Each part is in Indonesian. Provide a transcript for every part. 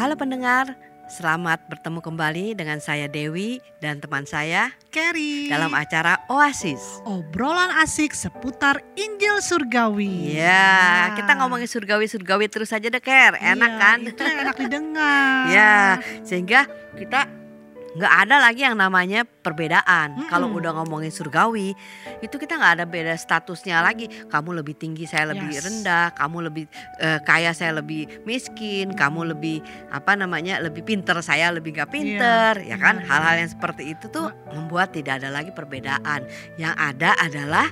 Halo pendengar, selamat bertemu kembali dengan saya Dewi dan teman saya Kerry dalam acara Oasis. obrolan asik seputar Injil Surgawi. Ya, kita ngomongin surgawi-surgawi terus aja deh, Ker. Enak Iya, kan? Itu yang enak didengar. Ya, sehingga kita nggak ada lagi yang namanya perbedaan. Mm-mm. Kalau udah ngomongin surgawi, itu kita nggak ada beda statusnya lagi. Kamu lebih tinggi, saya lebih Yes. rendah. Kamu lebih eh, kaya, saya lebih miskin. Kamu lebih apa namanya lebih pinter, saya lebih nggak pinter. ya kan? Hal-hal yang seperti itu tuh membuat tidak ada lagi perbedaan. Yang ada adalah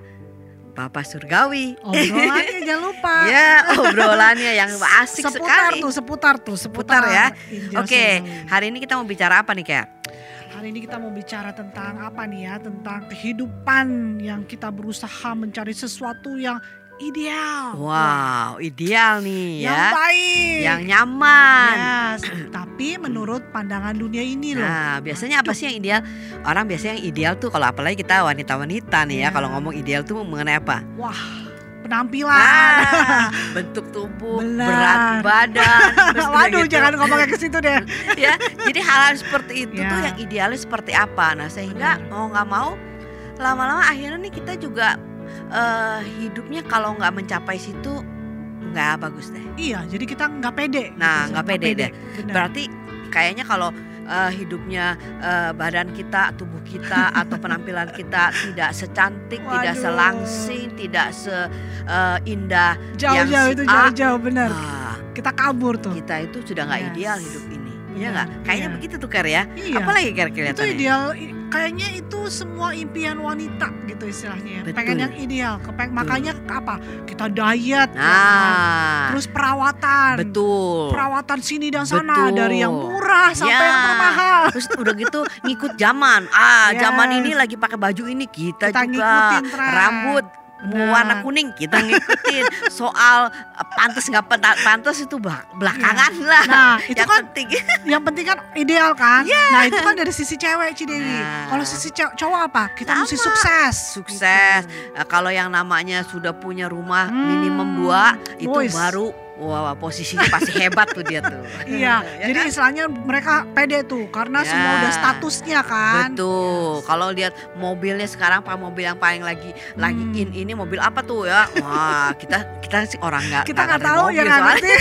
Bapak Surgawi. Obrolannya jangan lupa. Ya, obrolannya yang asik seputar sekali. tuh, seputar tuh, Seputar seputar, ya. Injil Oke, Surgawi. hari ini kita mau bicara apa nih, Ker? Hari ini kita mau bicara tentang apa nih ya? Tentang kehidupan yang kita berusaha mencari sesuatu yang ideal. Wow, ideal nih Yang ya. baik. Yang nyaman. Yes, tapi menurut pandangan dunia ini loh. Nah, biasanya apa sih yang ideal? Orang biasanya yang ideal tuh kalau apalagi kita wanita-wanita nih ya, Ya. kalau ngomong ideal tuh mengenai apa? Wah, penampilan. Ah, bentuk tubuh, Benar. berat badan. Waduh, gitu. jangan ngomongnya ke situ deh. ya. Jadi hal-hal seperti itu Ya. tuh yang idealnya seperti apa? Nah, sehingga Benar. mau nggak mau lama-lama akhirnya nih kita juga eh, hidupnya kalau nggak mencapai situ nggak bagus deh. Iya, jadi kita nggak pede. Nah, gitu, nggak pede deh. Benar. Berarti kayaknya kalau eh, hidupnya eh, badan kita, tubuh kita atau penampilan kita tidak secantik, tidak Waduh. selangsing, tidak seindah jauh-jauh yang si itu A, jauh-jauh benar. ah, Kita kabur tuh. kita itu sudah nggak Yes. ideal hidup ini. Iya nggak? Kayaknya iya. begitu tuh Kar ya. Iya. Apalagi itu kelihatannya? ideal i- kayaknya itu semua impian wanita gitu istilahnya. ya. Betul. Pengen yang ideal, kepeng makanya apa? Kita diet, ya kan? Nah, terus perawatan. betul. Perawatan sini dan sana Betul. dari yang murah sampai Ya. yang termahal. Terus udah gitu ngikut zaman. Ah, Yes. zaman ini lagi pakai baju ini kita, Kita juga ngikutin tren. rambut Benar. warna kuning kita ngikutin. Soal eh, pantas nggak pantas itu belakangan lah. Nah, itu yang kan penting. yang penting kan ideal kan. Nah, itu kan dari sisi cewek Cidewi. Nah. Kalau sisi cowok apa? Kita mesti Sama. sukses. Sukses. Gitu. Eh, kalau yang namanya sudah punya rumah Hmm. minimum dua itu Boys. baru wah posisinya pasti hebat tuh dia tuh. Iya, Ya jadi kan? istilahnya mereka pede tuh karena Ya. semua udah statusnya kan. Betul. Kalau lihat mobilnya sekarang pak mobil yang paling lagi lagi Hmm. in ini mobil apa tuh ya? Wah kita kita sih orang nggak Kita nggak tahu mobil ya soalnya. ngerti.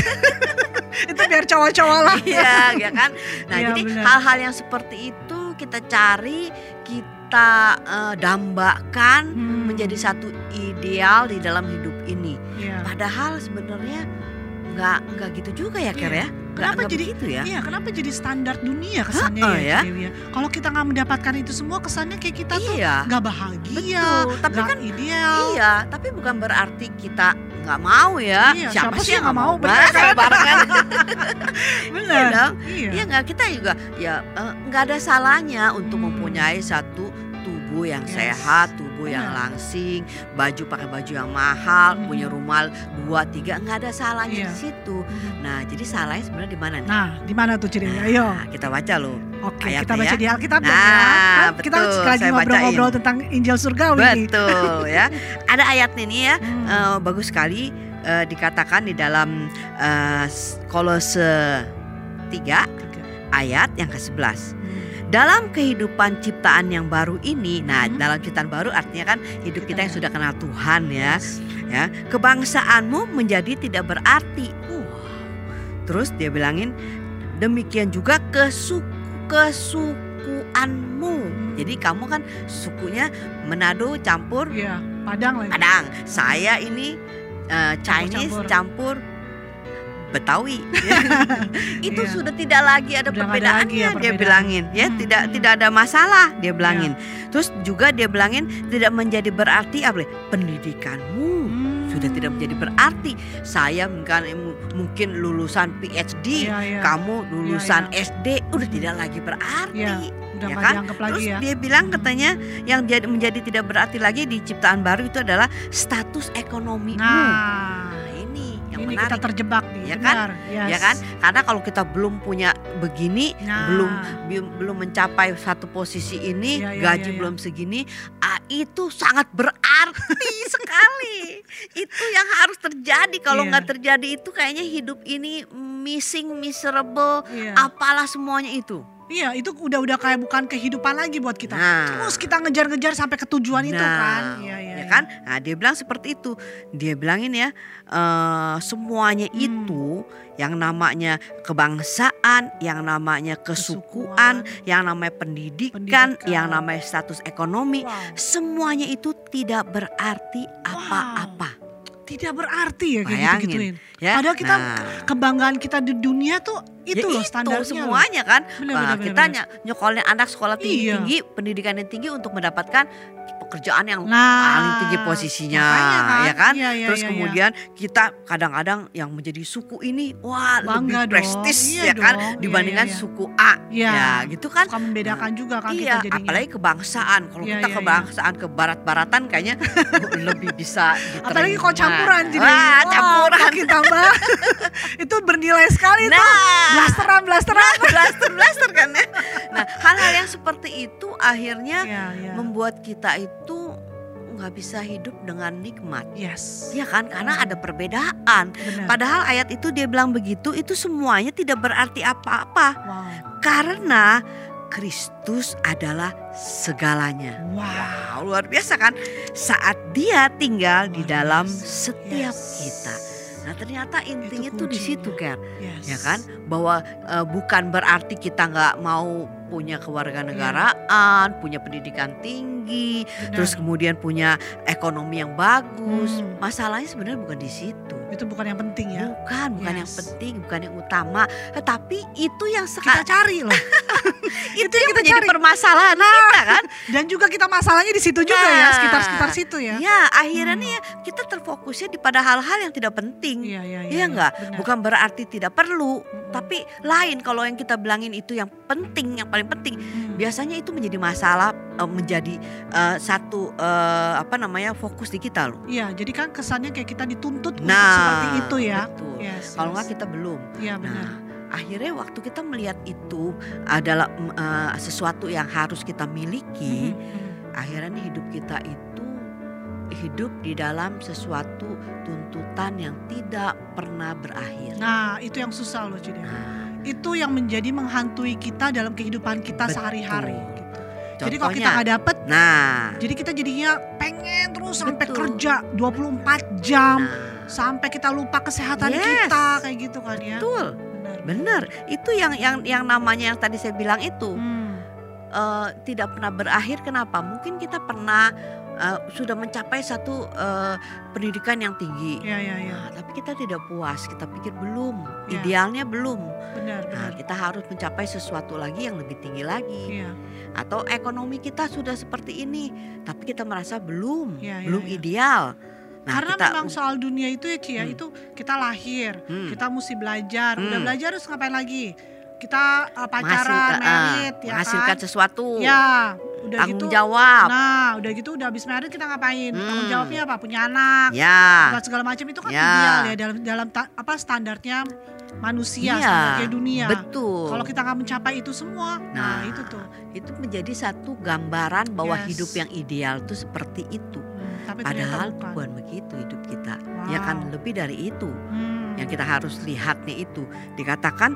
itu biar cowok-cowok lah. Iya, ya kan. Nah Iya, jadi hal-hal yang seperti itu kita cari kita eh, dambakan Hmm. menjadi satu ideal di dalam hidup ini. Iya. Padahal sebenarnya nggak nggak gitu juga ya Ker ya? Iya. Nggak Kenapa jadi- begitu ya? Iya, kenapa jadi standar dunia kesannya Heeh, ya, ya. Cidewi ya? Kalau kita nggak mendapatkan itu semua kesannya kayak kita tuh Iya. nggak bahagia, Betul, tapi kan ideal. Iya, tapi bukan berarti kita nggak mau ya. Iya, siapa, siapa sih yang nggak mau? Bener, barengan. Benar. Iya dong. Iya. Iya nggak kita juga ya eh, nggak ada salahnya untuk Hmm. mempunyai satu tubuh yang Yes. sehat, tubuh yang langsing, baju pakai baju yang mahal, Hmm. punya rumah dua tiga nggak ada salahnya Iya. di situ. Nah jadi salahnya sebenarnya di mana nih? Nah, di mana tuh Cidewi? Ayo. Nah, kita baca loh. Oke, ayatnya kita baca ya. di Alkitab dong Nah, ya. Kan kita betul, lagi saya ngobrol-ngobrol tentang Injil Surgawi. Betul ya. Ada ayatnya nih ya. Hmm. eh, bagus sekali eh, dikatakan di dalam eh, Kolose 3 Tiga. ayat yang ke-11. Dalam kehidupan ciptaan yang baru ini, nah Hmm. dalam ciptaan baru artinya kan hidup kita, Kita yang ya. sudah kenal Tuhan ya, Yes. ya kebangsaanmu menjadi tidak berarti. Wow. Terus dia bilangin demikian juga kesu kesukuanmu. Hmm. Jadi kamu kan sukunya Manado campur Iya, Padang lagi. Padang. Saya ini eh, Chinese Campur-campur. campur Betawi. itu Iya. sudah tidak lagi ada Udah nggak ada perbedaannya lagi ya dia perbedaan. bilangin ya Hmm, tidak hmm. tidak ada masalah dia bilangin. Terus juga dia bilangin tidak menjadi berarti apa? ya, Pendidikanmu Hmm. sudah tidak menjadi berarti. Saya mungkin mungkin lulusan PhD, Iya, iya. kamu lulusan iya. SD udah tidak lagi berarti. Iya, Udah ya kan? lagi Terus ya. dia bilang katanya yang jadi menjadi tidak berarti lagi di ciptaan baru itu adalah status ekonomimu. Nah, yang ini menarik. kita terjebak nih. Ya kan? Yes. Ya kan? Karena kalau kita belum punya begini, Nah, belum belum mencapai satu posisi ini, Iya, iya, gaji iya, iya. belum segini, ah, itu sangat berarti sekali. Itu yang harus terjadi. Kalau Iya. nggak terjadi itu kayaknya hidup ini missing, miserable, Iya. apalah semuanya itu. Iya, itu udah udah kayak bukan kehidupan lagi buat kita. Nah. Terus kita ngejar-ngejar sampai ke tujuan itu kan. Nah, Iya, iya. ya kan? Nah, dia bilang seperti itu. Dia bilangin ya, eh, semuanya Hmm. itu yang namanya kebangsaan, yang namanya kesukuan, yang namanya pendidikan, Pendidikan. yang namanya status ekonomi, Wow. semuanya itu tidak berarti apa-apa. Tidak berarti ya kayak Bayangin, gitu-gituin. Ya. Padahal kita Nah. kebanggaan kita di dunia tuh itu Ya loh standarnya. loh. semuanya kan. Benar, Wah, benar, kita benar. ny- nyekolin anak sekolah tinggi, Iya. tinggi, pendidikan yang tinggi untuk mendapatkan pekerjaan yang Nah, paling tinggi posisinya, kan. ya kan? Iya, iya, Terus iya, iya. kemudian kita kadang-kadang yang menjadi suku ini wah Bangga lebih prestis. Iya ya kan dong. Iya, dibandingkan iya, iya. suku A. Iya. Ya, gitu kan? Suka membedakan juga kan iya, kita jadinya. apalagi kebangsaan. Kalau Iya, kita iya, kebangsaan ke barat-baratan kayaknya lebih bisa diterima. Apalagi kalau campuran jadi Wah, wah, campuran. makin tambah itu bernilai sekali tuh. Nah, Blasteran, blasteran. blaster blaster kan ya. Nah, hal-hal yang seperti itu akhirnya Iya, iya. membuat kita itu nggak bisa hidup dengan nikmat. Yes. Ya kan? Karena ada perbedaan. Benar. Padahal ayat itu dia bilang begitu itu semuanya tidak berarti apa-apa Wow. karena Kristus adalah segalanya. Wow. Wow, luar biasa kan? Saat dia tinggal di dalam setiap Yes. kita. Nah, ternyata intinya Itu tuh di situ, Ker. Yes. Ya kan? Bahwa eh, bukan berarti kita nggak mau punya kewarganegaraan, punya pendidikan tinggi, Benar. terus kemudian punya ekonomi yang bagus. Hmm. Masalahnya sebenarnya bukan di situ. Itu bukan yang penting ya. Bukan, bukan yang Yes. penting, bukan yang utama. Tetapi itu yang Kita cari loh. itu, yang yang kita menjadi cari. permasalahan kita kan. Dan juga kita masalahnya di situ juga ya, Nah. sekitar-sekitar situ ya. Ya, akhirnya Hmm. nih ya, kita terfokusnya di pada hal-hal yang tidak penting. Iya, iya, iya. Iya enggak? benar. Bukan berarti tidak perlu, Mm-mm. tapi lain kalau yang kita bilangin itu yang penting, yang paling penting. Hmm. Biasanya itu menjadi masalah, eh, menjadi eh, satu eh, apa namanya fokus di kita loh. Iya, jadi kan kesannya kayak kita dituntut untuk Nah, seperti itu ya. betul. Yes, Kalau yes. nggak kita belum. Iya benar. Nah, akhirnya waktu kita melihat itu adalah mm, eh, sesuatu yang harus kita miliki, Mhm, mhm. akhirnya nih hidup kita itu hidup di dalam sesuatu tuntutan yang tidak pernah berakhir. Nah, itu yang susah loh Cida. Nah, Itu yang menjadi menghantui kita dalam kehidupan kita sehari-hari gitu. Jadi kalau kita contohnya, nggak dapet, nah, jadi kita jadinya pengen terus sampai Betul. kerja 24 jam nah, sampai kita lupa kesehatan Yes. kita kayak gitu kan ya. betul, Benar. benar. Itu yang yang yang namanya yang tadi saya bilang itu Hmm. eh, tidak pernah berakhir. Kenapa? Mungkin kita pernah eh, sudah mencapai satu eh, pendidikan yang tinggi. Iya, iya, iya. Nah, tapi kita tidak puas, kita pikir belum, Ya. idealnya belum. Benar, Nah, benar. kita harus mencapai sesuatu lagi yang lebih tinggi lagi. Iya. Atau ekonomi kita sudah seperti ini, tapi kita merasa belum, Ya, ya, belum ya. ideal. Nah, Karena kita, memang soal dunia itu ya Ci ya, Hmm. itu kita lahir, Hmm. kita mesti belajar. Udah Hmm. belajar terus ngapain lagi? Kita uh, pacaran, eh, merit ya menghasilkan kan? sesuatu, Ya, udah tanggung gitu. jawab, Nah, udah gitu udah habis merit kita ngapain? Tanggung Hmm. jawabnya apa? Punya anak. ya, segala macam itu kan Ya. ideal ya dalam dalam ta- apa standarnya manusia, Iya, standarnya dunia. betul. Kalau kita nggak mencapai itu semua, nah, Nah, itu tuh. itu menjadi satu gambaran bahwa Yes. hidup yang ideal itu seperti itu. Hmm, tapi Padahal bukan. bukan begitu hidup kita. Ya kan Wow. lebih dari itu. Hmm. Yang kita harus lihatnya itu dikatakan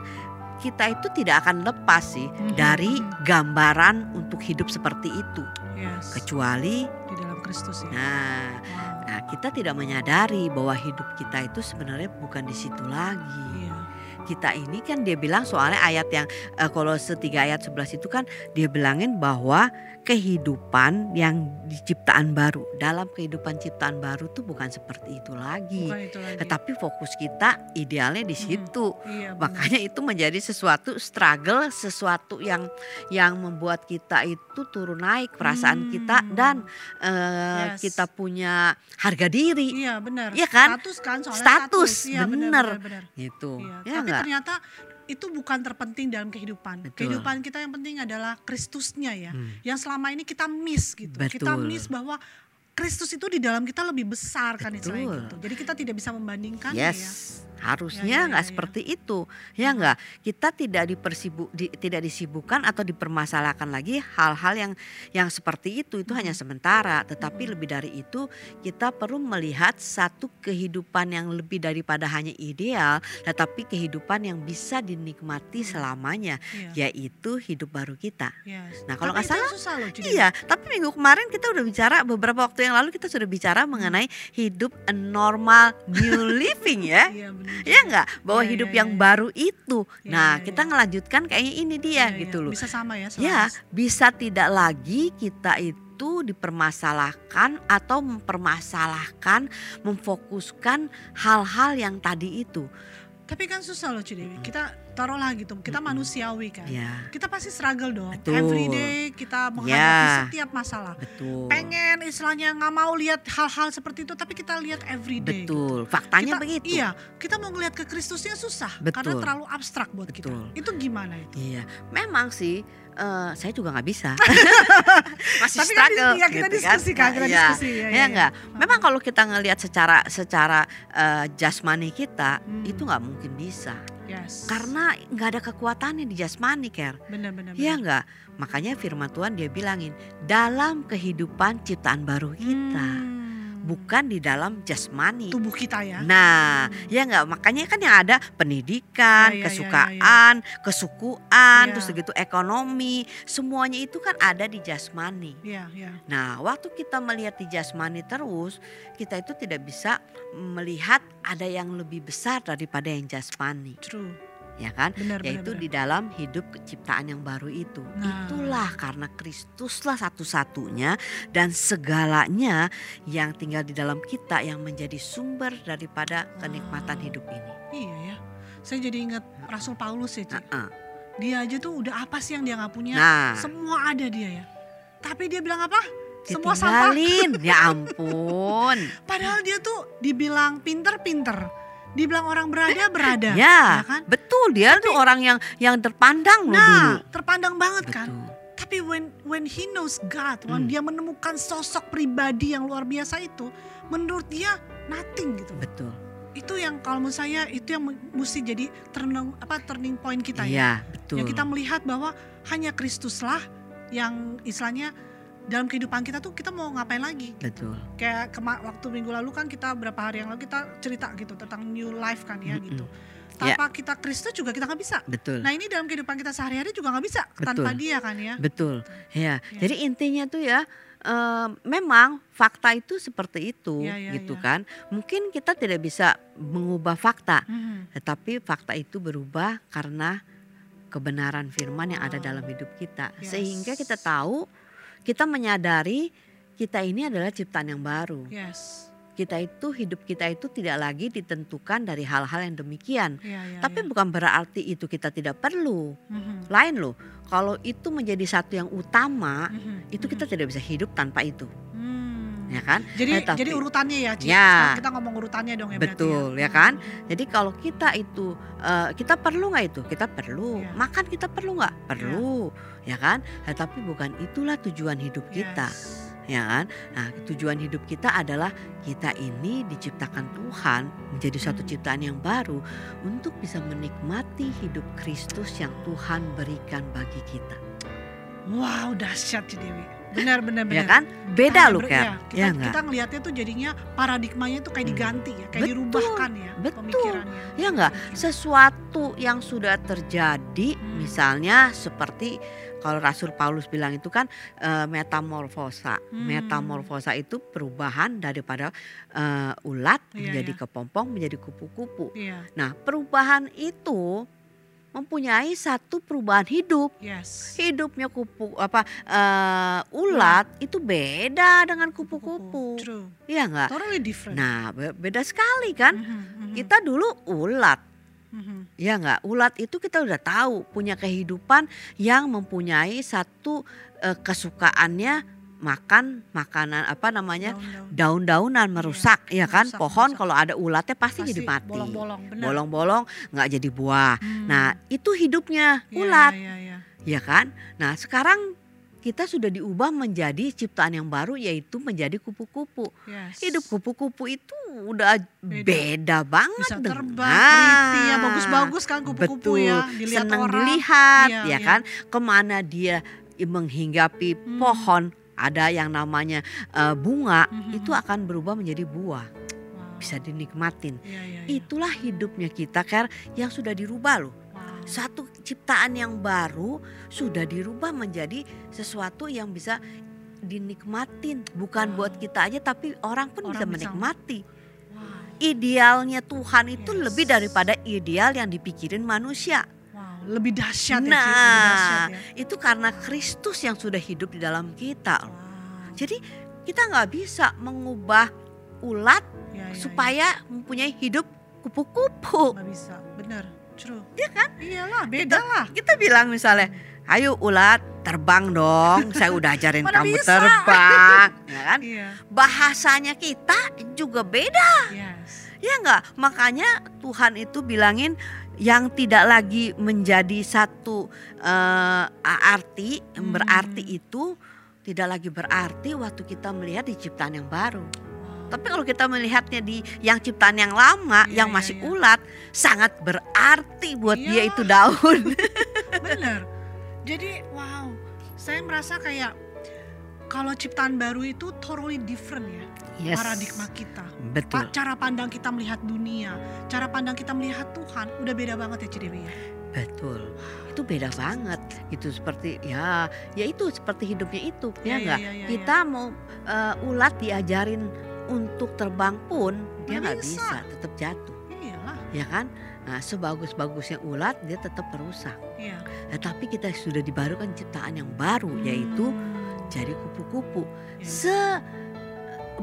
kita itu tidak akan lepas sih Mhm, dari mhm. gambaran untuk hidup seperti itu Yes, kecuali di dalam Kristus ya. nah Wow. Nah, kita tidak menyadari bahwa hidup kita itu sebenarnya bukan di situ lagi. Iya. Kita ini kan dia bilang soalnya ayat yang eh, kalau setiga ayat 11 itu kan dia bilangin bahwa kehidupan yang di ciptaan baru dalam kehidupan ciptaan baru tuh bukan seperti itu lagi. Bukan itu lagi. Tetapi fokus kita idealnya di Mhm. situ. Iya, benar. Makanya itu menjadi sesuatu struggle, sesuatu yang yang membuat kita itu turun naik perasaan Hmm. kita dan eh, Yes. kita punya harga diri Iya benar. Iya kan? Status kan soalnya Status, Iya, bener. benar, benar, benar. gitu. Iya. Ya Tapi enggak? ternyata itu bukan terpenting dalam kehidupan. Betul. Kehidupan kita yang penting adalah Kristusnya ya. Hmm. Yang selama ini kita miss gitu. Kita Betul. miss bahwa Kristus itu di dalam kita lebih besar kan Betul. istilahnya gitu. Jadi kita tidak bisa membandingkan ya. Harusnya ya, nggak ya, ya. seperti itu, ya nggak? Kita tidak dipersibuk, di- tidak disibukkan atau dipermasalahkan lagi hal-hal yang yang seperti itu. Itu hanya Mhm. sementara, tetapi lebih dari itu kita perlu melihat satu kehidupan yang lebih daripada hanya ideal, tetapi kehidupan yang bisa dinikmati Mhm. selamanya, Iya. yaitu hidup baru kita. Yes. Nah, kalau nggak salah, susah loh. Iya, tapi minggu kemarin kita udah bicara beberapa waktu yang lalu kita sudah bicara mengenai hidup a normal new living ya. Iya benar. Ya enggak? Bahwa Iya, hidup iya, yang iya. baru itu. Iya, Nah, iya, kita iya. ngelanjutkan kayaknya ini dia Iya, gitu iya. loh. Bisa sama ya Ya, selaras. bisa tidak lagi kita itu dipermasalahkan atau mempermasalahkan, memfokuskan hal-hal yang tadi itu. Tapi kan susah loh Cidewi. Kita taruhlah gitu. Kita Mm-mm. manusiawi kan. Ya, Kita pasti struggle dong. Betul. Every day kita menghadapi Ya. setiap masalah. betul. Pengen istilahnya nggak mau lihat hal-hal seperti itu, tapi kita lihat every day. Betul. Faktanya Kita- begitu. Iya, kita mau ngelihat ke Kristusnya susah karena Betul. terlalu abstrak buat kita. Betul. Itu gimana itu? Iya, memang sih eh, saya juga nggak bisa. Masih Tapi kan struggle ya kita gitu diskusi kan, kita Iya. diskusi ya. Ya enggak. Memang kalau kita ngelihat secara secara eh, jasmani kita Hmm. itu nggak mungkin bisa. Yes. Karena nggak ada kekuatannya di jasmani, Ker. benar-benar. Iya enggak? Makanya firman Tuhan dia bilangin dalam kehidupan ciptaan baru kita, bukan di dalam jasmani. Hmm. tubuh kita ya. Nah, ya enggak makanya kan yang ada pendidikan, Ya, ya, ya, kesukaan, kesukuan, Ya. terus begitu ekonomi, semuanya itu kan ada di jasmani. Iya, iya. Nah, waktu kita melihat di jasmani terus, kita itu tidak bisa melihat ada yang lebih besar daripada yang jasmani, True. Ya kan? Benar. Yaitu benar. di dalam hidup ciptaan yang baru itu. Nah. Itulah karena Kristuslah satu-satunya dan segalanya yang tinggal di dalam kita yang menjadi sumber daripada kenikmatan hidup ini. Iya ya. Saya jadi ingat Rasul Paulus ya, Ci. Heeh. Dia aja tuh udah apa sih yang dia nggak punya? Nah, Semua ada dia ya. Tapi dia bilang apa? Semua sampah. ya ampun. Padahal dia tuh dibilang pinter-pinter. Dibilang orang berada berada. Ya, kan? betul dia tuh orang yang yang terpandang loh dulu. Nah, terpandang banget kan. Betul. Tapi when when he knows God, when Hmm. dia menemukan sosok pribadi yang luar biasa itu, menurut dia nothing gitu. Betul. Itu yang kalau menurut saya itu yang mesti jadi turning apa turning point kita ya. Iya, betul. Yang kita melihat bahwa hanya Kristuslah yang istilahnya dalam kehidupan kita tuh kita mau ngapain lagi? Betul. Kayak kema- waktu minggu lalu kan kita berapa hari yang lalu kita cerita gitu tentang new life kan ya Mm-mm. gitu. Ya. Tanpa kita Kristus juga kita nggak bisa. Betul. Nah ini dalam kehidupan kita sehari-hari juga nggak bisa tanpa Betul. dia kan ya. Betul. Ya. Ya. Jadi intinya tuh ya eh, memang fakta itu seperti itu Ya, ya, gitu ya. kan. Mungkin kita tidak bisa mengubah fakta, Mhm. tetapi fakta itu berubah karena kebenaran firman yang ada dalam hidup kita. Yes. Sehingga kita tahu, kita menyadari kita ini adalah ciptaan yang baru. Yes. Kita itu hidup kita itu tidak lagi ditentukan dari hal-hal yang demikian. Ya, ya, Tapi ya. bukan berarti itu kita tidak perlu. Mhm. Lain loh. Kalau itu menjadi satu yang utama, Mhm. itu kita Mhm. tidak bisa hidup tanpa itu. Ya kan? Jadi tapi- jadi urutannya ya, Ci. Ya. Kita ngomong urutannya dong ya berarti Betul, ya Hmm. kan? Jadi kalau kita itu eh, kita perlu nggak itu? Kita perlu. Iya. Makan kita perlu nggak? Perlu, ya kan? Eh, tapi bukan itulah tujuan hidup kita, Yes. ya kan? Nah, tujuan hidup kita adalah kita ini diciptakan Tuhan menjadi suatu Hmm. ciptaan yang baru untuk bisa menikmati hidup Kristus yang Tuhan berikan bagi kita. Wow, dahsyat Ci Dewi. Benar benar Ya benar. kan? Beda loh, Ker. ya, kita, Ya kita ngelihatnya tuh jadinya paradigmanya tuh kayak Hmm. diganti ya, kayak Betul, dirubahkan ya betul. pemikirannya. Ya nggak? Pemikiran. Sesuatu yang sudah terjadi, Hmm. misalnya seperti kalau Rasul Paulus bilang itu kan eh, metamorfosa. Hmm. Metamorfosa itu perubahan daripada eh, ulat Iya, menjadi iya. kepompong menjadi kupu-kupu. Iya, Nah, perubahan itu mempunyai satu perubahan hidup. yes. Hidupnya kupu apa eh, ulat itu beda dengan kupu-kupu. Iya nggak? Totally different. Nah, be- beda sekali kan? Mhm, mhm, Kita dulu ulat mhm. Ya nggak, ulat itu kita udah tahu punya kehidupan yang mempunyai satu eh, kesukaannya makan makanan apa namanya Daun-daun. daun-daunan merusak ya kan merusak, pohon merusak. kalau ada ulatnya pasti, jadi Pasti mati Bolong-bolong, nggak jadi buah Hmm. nah itu hidupnya Iya, ulat iya, iya, iya. ya kan nah sekarang kita sudah diubah menjadi ciptaan yang baru yaitu menjadi kupu-kupu. Yes. Hidup kupu-kupu itu udah Beda. beda, banget bisa dengan- terbang, ya, bagus-bagus kan kupu-kupu ya, dilihat Senang orang. dilihat Iya, ya iya. kan. Ke mana dia menghinggapi Hmm. pohon ada yang namanya eh, bunga Mhm. itu akan berubah menjadi buah Wow. bisa dinikmatin. Iya, iya, iya. Itulah hidupnya kita Ker yang sudah dirubah loh. Wow. Satu ciptaan yang baru sudah dirubah menjadi sesuatu yang bisa dinikmatin bukan Wow. buat kita aja tapi orang pun Orang bisa bisa- menikmati. Wow. Idealnya Tuhan itu Yes. lebih daripada ideal yang dipikirin manusia. Lebih dahsyat ya, Nah, lebih dahsyat ya. Itu karena Kristus yang sudah hidup di dalam kita. Wow. Jadi kita nggak bisa mengubah ulat Ya, ya, supaya mempunyai hidup kupu-kupu. ya. nggak bisa, benar, true. Iya kan? Iyalah, beda lah. Kita bilang misalnya, ayo ulat terbang dong. Saya udah ajarin Mana kamu bisa? terbang, ya kan? Iya, Bahasanya kita juga beda, yes. ya nggak? Makanya Tuhan itu bilangin yang tidak lagi menjadi satu eh, arti, Hmm. berarti itu tidak lagi berarti waktu kita melihat di ciptaan yang baru. Wow. Tapi kalau kita melihatnya di yang ciptaan yang lama, Iya, yang iya, masih iya. ulat, sangat berarti buat dia Iya. itu daun. Bener. Jadi wow, saya merasa kayak kalau ciptaan baru itu totally different ya Yes. paradigma kita. Betul. Cara pandang kita melihat dunia, cara pandang kita melihat Tuhan udah beda banget ya Cidewi ya. Betul. Itu beda banget. Itu seperti ya, ya itu seperti hidupnya itu, ya iya, enggak? iya, iya, Kita mau eh, ulat diajarin untuk terbang pun dia Nggak bisa, tetap jatuh, Iyalah, ya kan? Nah, sebagus-bagusnya ulat dia tetap merusak. iya. Nah, tapi kita sudah dibarukan ciptaan yang baru yaitu Hmm, jadi kupu-kupu. iya, Se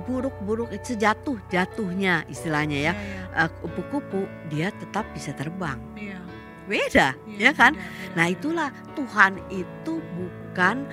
buruk-buruk sejatuh jatuhnya istilahnya ya. Iya, iya, eh, kupu-kupu dia tetap bisa terbang. Beda iya, ya kan? beda, beda, nah itulah Tuhan itu bukan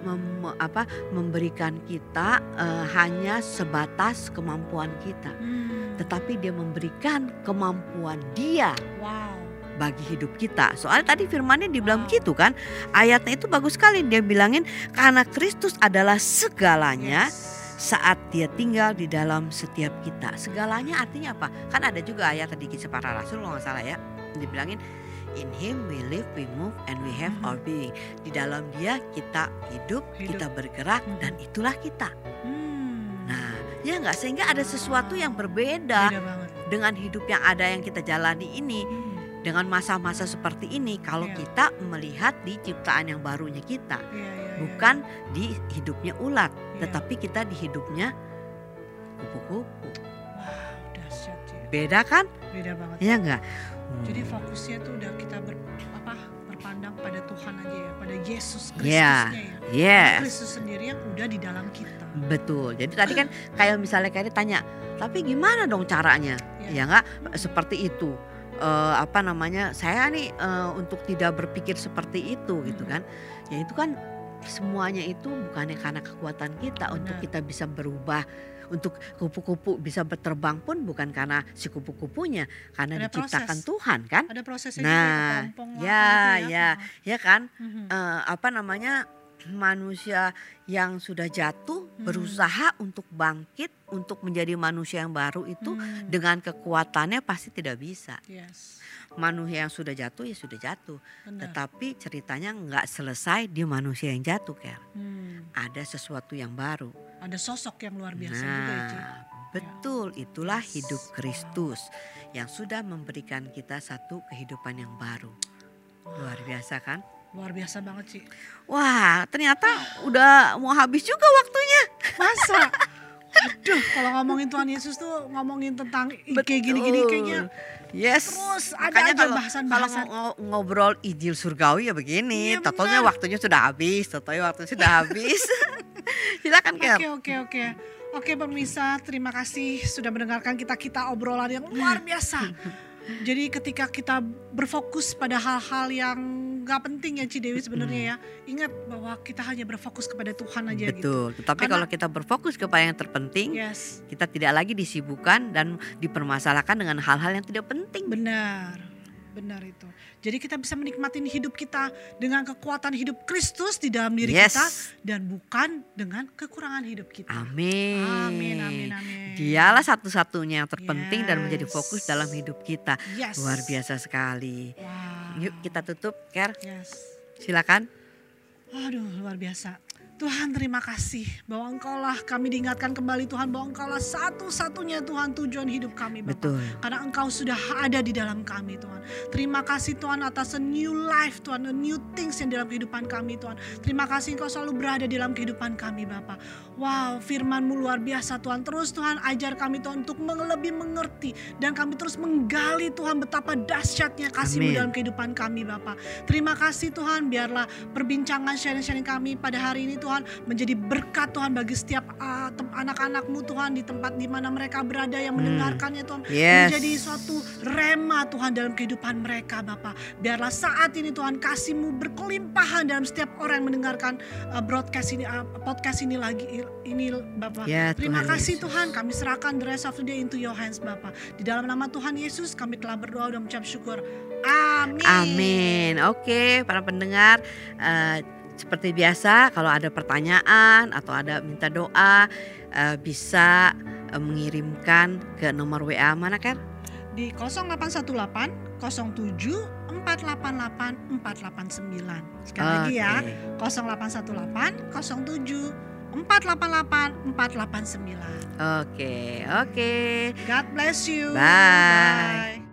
mem- apa memberikan kita eh, hanya sebatas kemampuan kita. Hmm, tetapi dia memberikan kemampuan dia. Wow. Bagi hidup kita. Soalnya tadi firmannya dibilang Wow. gitu kan. Ayatnya itu bagus sekali dia bilangin karena Kristus adalah segalanya saat dia tinggal di dalam setiap kita. Segalanya artinya apa? Kan ada juga ayat tadi kisah para rasul kalau nggak salah ya. Dibilangin in him we live, we move and we have Mhm. our being. Di dalam dia kita hidup, Hidup. kita bergerak Mhm. dan itulah kita. Hmm, Nah, ya nggak sehingga ada sesuatu yang berbeda dengan hidup yang ada yang kita jalani ini Hmm, dengan masa-masa seperti ini kalau Iya. kita melihat di ciptaan yang barunya kita iya, iya, iya, bukan di hidupnya ulat iya. tetapi kita di hidupnya kupu-kupu Wow, dahsyat ya. beda kan Beda banget. ya enggak Jadi fokusnya tuh udah kita ber, apa berpandang pada Tuhan aja ya, pada Yesus Iya. Kristusnya ya. yes Kristus sendiri yang udah di dalam kita. betul jadi tadi kan kayak misalnya kayak ditanya tapi gimana dong caranya Iya. ya enggak seperti itu Eh, apa namanya saya nih eh, untuk tidak berpikir seperti itu gitu Mhm. kan ya itu kan semuanya itu bukannya karena kekuatan kita untuk Benar. kita bisa berubah untuk kupu-kupu bisa berterbang pun bukan karena si kupu-kupunya karena Ada diciptakan proses. Tuhan kan Ada prosesnya Nah, juga ya, gitu ya. ya kan Mhm. Eh, apa namanya manusia yang sudah jatuh Hmm. berusaha untuk bangkit untuk menjadi manusia yang baru itu Hmm, dengan kekuatannya pasti tidak bisa. Yes, manusia yang sudah jatuh ya sudah jatuh. Benar. tetapi ceritanya nggak selesai di manusia yang jatuh Ker. Hmm, ada sesuatu yang baru. Ada sosok yang luar biasa juga ya, Ci. nah betul. Itulah Yes. hidup Kristus yang sudah memberikan kita satu kehidupan yang baru. Luar biasa kan Luar biasa banget sih. wah ternyata udah mau habis juga waktunya Masa? Aduh, kalau ngomongin Tuhan Yesus tuh ngomongin tentang kayak gini-gini kayaknya Yes. terus ada Makanya aja kalau- Kalau bahasan-bahasan. ngo- ngobrol Injil surgawi ya begini, Iya, totalnya benar. waktunya sudah habis, totalnya waktunya sudah habis. Silakan Ker. Oke oke oke. Oke pemirsa, terima kasih sudah mendengarkan kita kita obrolan yang luar biasa. Jadi ketika kita berfokus pada hal-hal yang gak penting ya Cidewi sebenarnya ya, ingat bahwa kita hanya berfokus kepada Tuhan aja gitu. Betul. Tetapi Karena- kalau kita berfokus kepada yang terpenting, Yes, kita tidak lagi disibukkan dan dipermasalahkan dengan hal-hal yang tidak penting. benar. benar itu. Jadi kita bisa menikmati hidup kita dengan kekuatan hidup Kristus di dalam diri Yes. kita dan bukan dengan kekurangan hidup kita. Amin. Amin, amin, amin. Dialah satu-satunya yang terpenting dan menjadi Yes. fokus dalam hidup kita. Yes. Luar biasa sekali. Wow. Yuk kita tutup, Ker. Yes. Silakan. Aduh luar biasa. Tuhan terima kasih bahwa engkaulah kami diingatkan kembali Tuhan bahwa engkaulah satu-satunya Tuhan tujuan hidup kami Bapak. Betul. Karena engkau sudah ada di dalam kami Tuhan. Terima kasih Tuhan atas a new life Tuhan, a new things yang dalam kehidupan kami Tuhan. Terima kasih engkau selalu berada di dalam kehidupan kami Bapak. Wow firmanmu luar biasa Tuhan. Terus Tuhan ajar kami Tuhan untuk lebih mengerti. Dan kami terus menggali Tuhan betapa dahsyatnya kasihmu Amin. dalam kehidupan kami Bapak. Terima kasih Tuhan biarlah perbincangan sharing-sharing kami pada hari ini Tuhan menjadi berkat Tuhan bagi setiap tem- anak-anakmu Tuhan di tempat di mana mereka berada yang Hmm. mendengarkannya Tuhan Yes. menjadi suatu rema Tuhan dalam kehidupan mereka Bapak. Biarlah saat ini Tuhan kasih-Mu berkelimpahan dalam setiap orang yang mendengarkan uh, broadcast ini uh, podcast ini lagi ini Bapak. Ya, Terima Tuhan kasih Yesus. Tuhan kami serahkan the rest of the day into your hands Bapak. Di dalam nama Tuhan Yesus kami telah berdoa dan mengucap syukur. Amin. Amin. Oke, para pendengar, eh, seperti biasa kalau ada pertanyaan atau ada minta doa eh, bisa eh, mengirimkan ke nomor WA mana kan? Di 0818 07 488 489. Sekali lagi ya. 0818 07 488 489. Oke, oke. God bless you. Bye. Bye.